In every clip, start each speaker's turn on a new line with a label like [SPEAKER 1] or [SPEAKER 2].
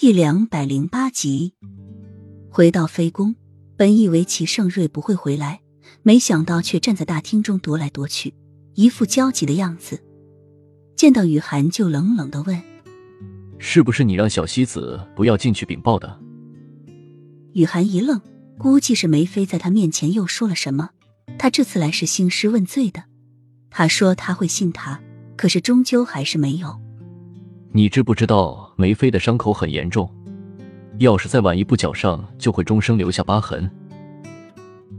[SPEAKER 1] 第两百零八集，回到飞宫，本以为齐盛瑞不会回来，没想到却站在大厅中踱来踱去，一副焦急的样子。见到雨涵，就冷冷的问：“
[SPEAKER 2] 是不是你让小西子不要进去禀报的？”
[SPEAKER 1] 雨涵一愣，估计是梅妃在他面前又说了什么。他这次来是兴师问罪的。他说他会信他，可是终究还是没有。
[SPEAKER 2] 你知不知道梅妃的伤口很严重，要是再晚一步脚上，就会终生留下疤痕。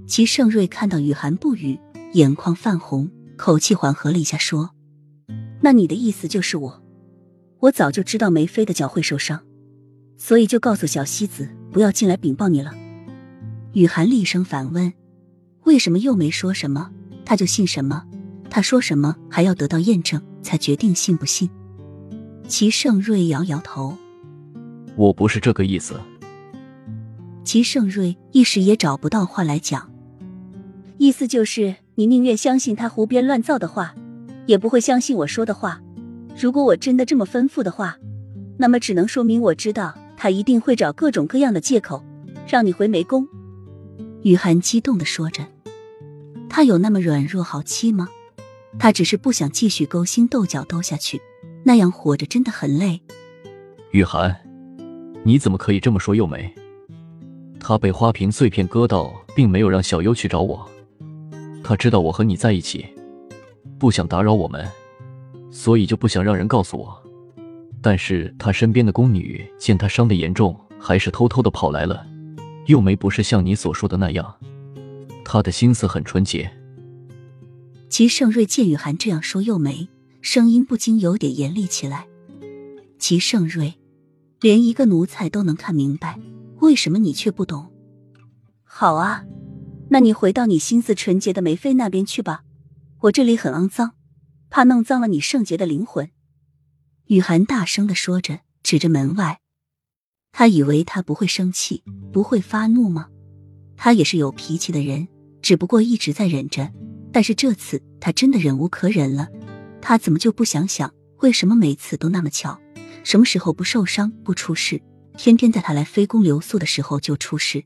[SPEAKER 1] 齐盛瑞看到雨涵不语，眼眶泛红，口气缓和了一下，说：“那你的意思就是我，我早就知道梅妃的脚会受伤，所以就告诉小西子不要进来禀报你了。”雨涵厉声反问：“为什么又没说什么，他就信什么？他说什么还要得到验证才决定信不信？”齐盛瑞摇摇头：“
[SPEAKER 2] 我不是这个意思。”
[SPEAKER 1] 齐盛瑞一时也找不到话来讲，意思就是你宁愿相信他胡编乱造的话，也不会相信我说的话。如果我真的这么吩咐的话，那么只能说明我知道他一定会找各种各样的借口让你回梅宫。”雨涵激动的说着：“他有那么软弱好欺吗？他只是不想继续勾心斗角斗下去。”那样活着真的很累，
[SPEAKER 2] 雨涵，你怎么可以这么说幼梅？她被花瓶碎片割到，并没有让小优去找我。她知道我和你在一起，不想打扰我们，所以就不想让人告诉我。但是她身边的宫女见她伤得严重，还是偷偷的跑来了。幼梅不是像你所说的那样，她的心思很纯洁。
[SPEAKER 1] 齐盛瑞见雨涵这样说幼梅。声音不禁有点严厉起来。齐盛瑞，连一个奴才都能看明白，为什么你却不懂？好啊，那你回到你心思纯洁的梅妃那边去吧。我这里很肮脏，怕弄脏了你圣洁的灵魂。雨涵大声的说着，指着门外。他以为他不会生气，不会发怒吗？他也是有脾气的人，只不过一直在忍着。但是这次他真的忍无可忍了。他怎么就不想想，为什么每次都那么巧？什么时候不受伤不出事，偏偏在他来非宫留宿的时候就出事？